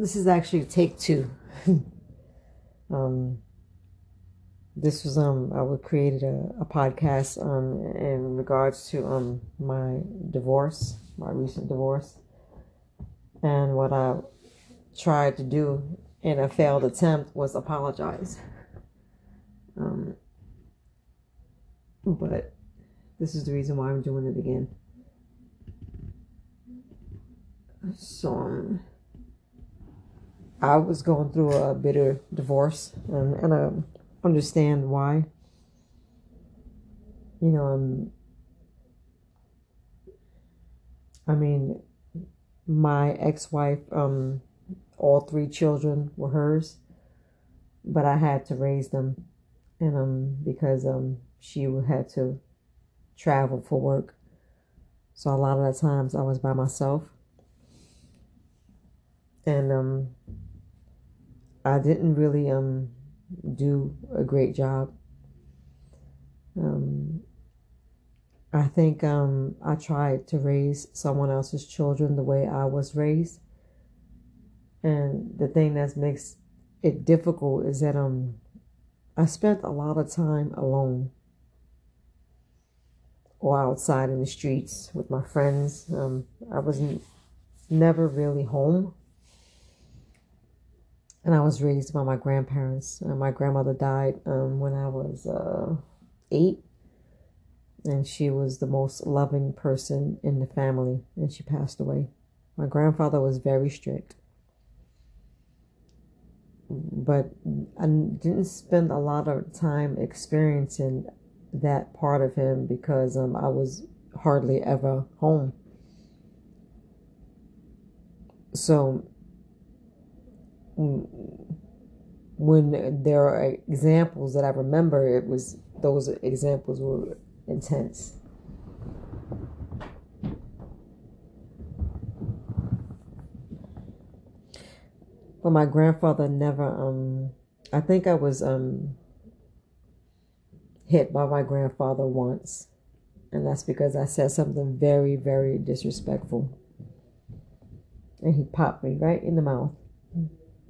this is actually take two. um, this was um I created a, a podcast um in regards to um my divorce, my recent divorce, and what I tried to do in a failed attempt was apologize. Um, but this is the reason why I'm doing it again. So um, I was going through a bitter divorce, and, and I understand why. You know, um, I mean, my ex-wife, um, all three children were hers, but I had to raise them, and um, because um, she had to travel for work, so a lot of the times I was by myself, and um, I didn't really um do a great job. Um, I think um, I tried to raise someone else's children the way I was raised. And the thing that makes it difficult is that um, I spent a lot of time alone or outside in the streets with my friends. Um, I was never really home. And I was raised by my grandparents. Uh, my grandmother died um, when I was uh, eight and she was the most loving person in the family, and she passed away. My grandfather was very strict, but I didn't spend a lot of time experiencing that part of him because um, I was hardly ever home. So when there are examples that I remember, it was those examples were intense. But my grandfather never um I think I was um hit by my grandfather once. And that's because I said something very, very disrespectful. And he popped me right in the mouth.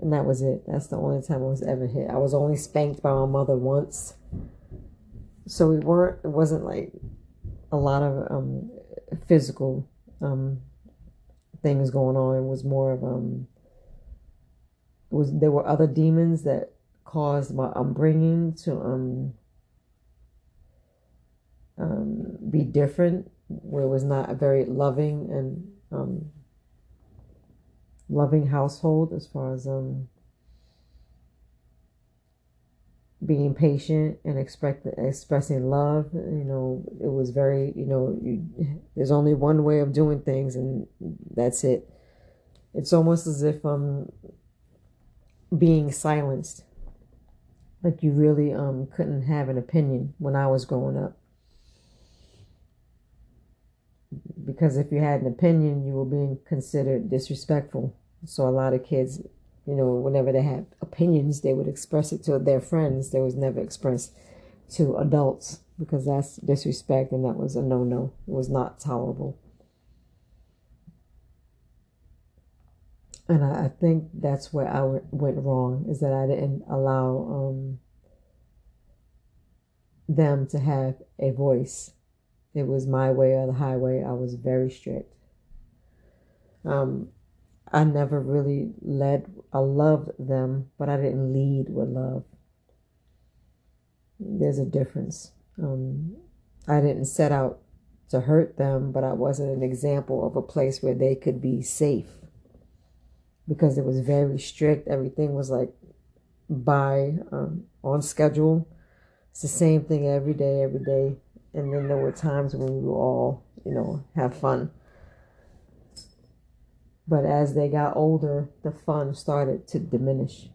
And that was it. That's the only time I was ever hit. I was only spanked by my mother once so we weren't it wasn't like a lot of um, physical um, things going on it was more of um it was there were other demons that caused my upbringing to um um be different where it was not very loving and um loving household as far as um being patient and expect, expressing love. You know, it was very, you know, you, there's only one way of doing things, and that's it. It's almost as if um being silenced, like you really um couldn't have an opinion when I was growing up. Because if you had an opinion, you were being considered disrespectful. So a lot of kids you know, whenever they had opinions, they would express it to their friends. They was never expressed to adults because that's disrespect and that was a no no. It was not tolerable. And I, I think that's where I went wrong is that I didn't allow um, them to have a voice. It was my way or the highway. I was very strict. Um, I never really led, I loved them, but I didn't lead with love. There's a difference. Um, I didn't set out to hurt them, but I wasn't an example of a place where they could be safe because it was very strict. Everything was like by um, on schedule. It's the same thing every day, every day. And then there were times when we would all, you know, have fun. But as they got older, the fun started to diminish.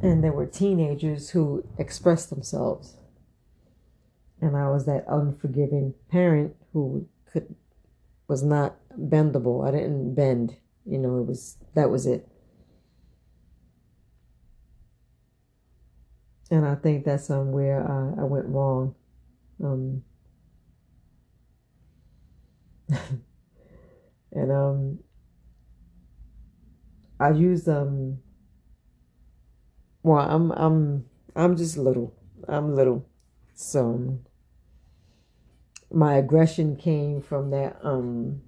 And there were teenagers who expressed themselves. And I was that unforgiving parent who could was not bendable. I didn't bend. You know, it was that was it. And I think that's somewhere I, I went wrong. Um, and um, I use um. Well, I'm I'm I'm just little. I'm little, so my aggression came from that um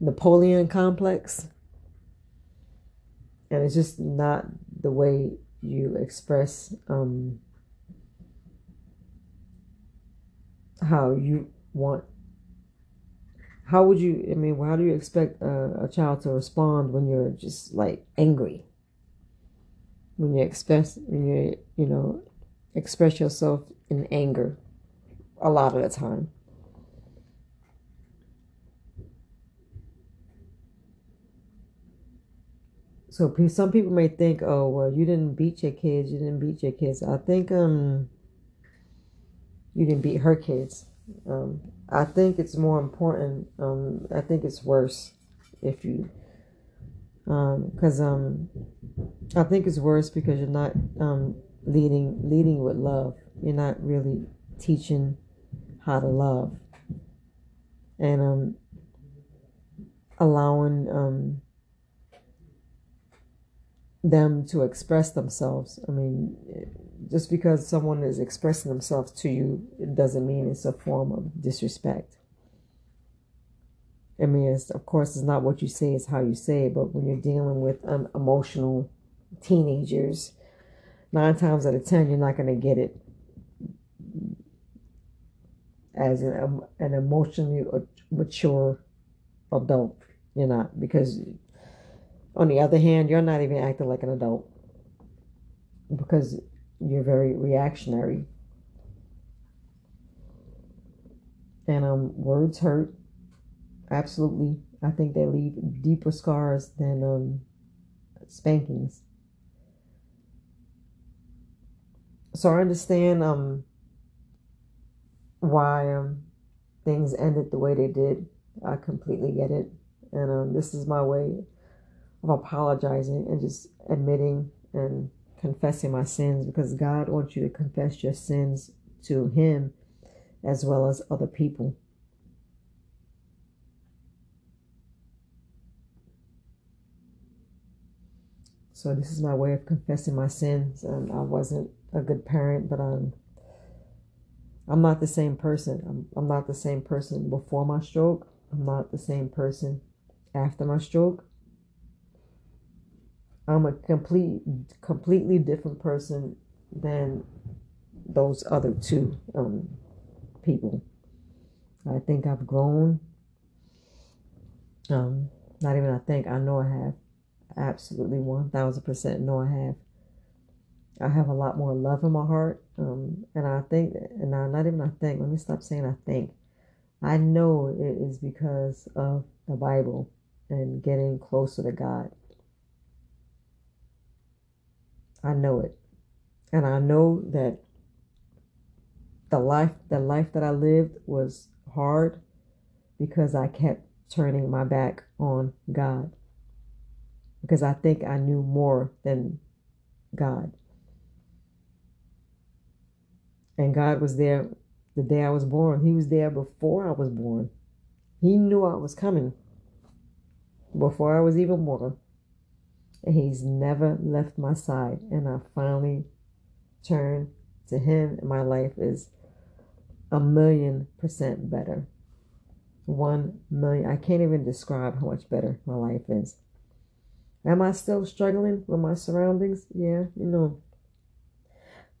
Napoleon complex, and it's just not the way you express um how you want how would you i mean how do you expect a, a, child to respond when you're just like angry? When you express when you you know express yourself in anger a lot of the time? So some people may think oh well you didn't beat your kids you didn't beat your kids. I think um you didn't beat her kids. Um, I think it's more important. Um, I think it's worse if you, because um, um, I think it's worse because you're not um, leading leading with love. You're not really teaching how to love, and um, allowing them to express themselves. I mean just because someone is expressing themselves to you, it doesn't mean it's a form of disrespect. I mean, of course, it's not what you say, it's how you say it. But when you're dealing with um, emotional teenagers, nine times out of ten, you're not going to get it as an, um, an emotionally mature adult. You're not. Because, on the other hand, you're not even acting like an adult. Because you're very reactionary. And um, words hurt. Absolutely. I think they leave deeper scars than um, spankings. So I understand um, why um, things ended the way they did. I completely get it. And um, this is my way of apologizing and just admitting and confessing my sins because God wants you to confess your sins to Him as well as other people. So this is my way of confessing my sins. And I wasn't a good parent, but I'm I'm not the same person. I'm, I'm not the same person before my stroke. I'm not the same person after my stroke. I'm a complete, completely different person than those other two um, people. I think I've grown. Um, not even I think I know I have. Absolutely, one thousand percent know I have. I have a lot more love in my heart, um, and I think, and I not even I think. Let me stop saying I think. I know it is because of the Bible and getting closer to God. I know it. And I know that the life the life that I lived was hard because I kept turning my back on God. Because I think I knew more than God. And God was there the day I was born. He was there before I was born. He knew I was coming before I was even born and he's never left my side. And I finally turned to him, and my life is a million percent better. One million. I can't even describe how much better my life is. Am I still struggling with my surroundings? Yeah, you know.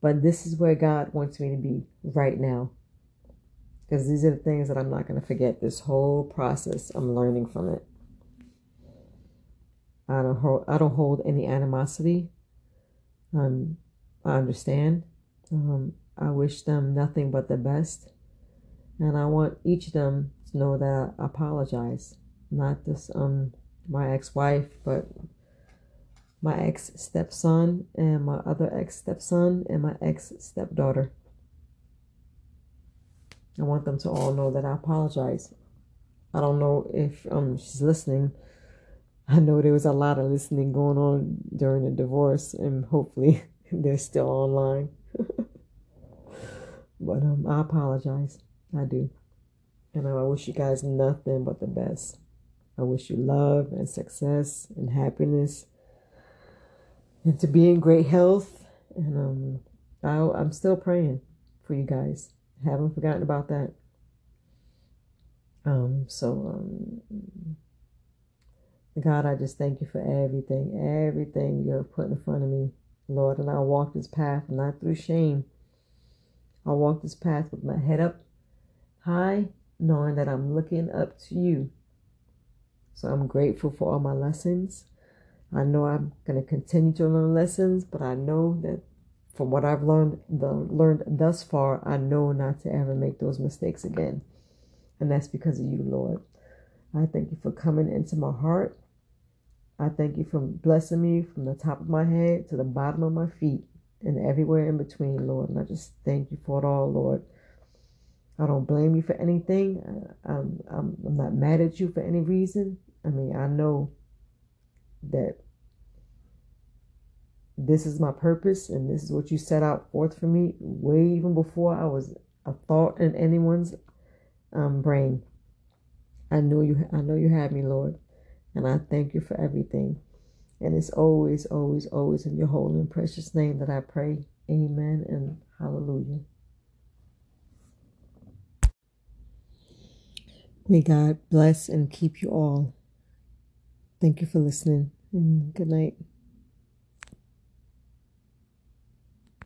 But this is where God wants me to be right now. Because these are the things that I'm not going to forget. This whole process, I'm learning from it. I don't hold, I don't hold any animosity. Um, I understand. Um, I wish them nothing but the best, and I want each of them to know that I apologize. Not this um my ex-wife, but my ex stepson and my other ex stepson and my ex stepdaughter. I want them to all know that I apologize. I don't know if um she's listening I know there was a lot of listening going on during the divorce, and hopefully they're still online. but um, I apologize. I do. And I wish you guys nothing but the best. I wish you love and success and happiness and to be in great health. And um, I, I'm still praying for you guys. Haven't forgotten about that. Um, so, um, God, I just thank you for everything, everything you have put in front of me, Lord. And I'll walk this path not through shame. I'll walk this path with my head up high, knowing that I'm looking up to you. So I'm grateful for all my lessons. I know I'm going to continue to learn lessons, but I know that from what I've learned the, learned thus far, I know not to ever make those mistakes again. And that's because of you, Lord. I thank you for coming into my heart. I thank you for blessing me from the top of my head to the bottom of my feet and everywhere in between, Lord. And I just thank you for it all, Lord. I don't blame you for anything. I'm, I'm, I'm not mad at you for any reason. I mean, I know that this is my purpose and this is what you set out forth for me way even before I was a thought in anyone's um, brain. I know you I know you have me, Lord, and I thank you for everything. And it's always, always, always in your holy and precious name that I pray. Amen and hallelujah. May God bless and keep you all. Thank you for listening and good night.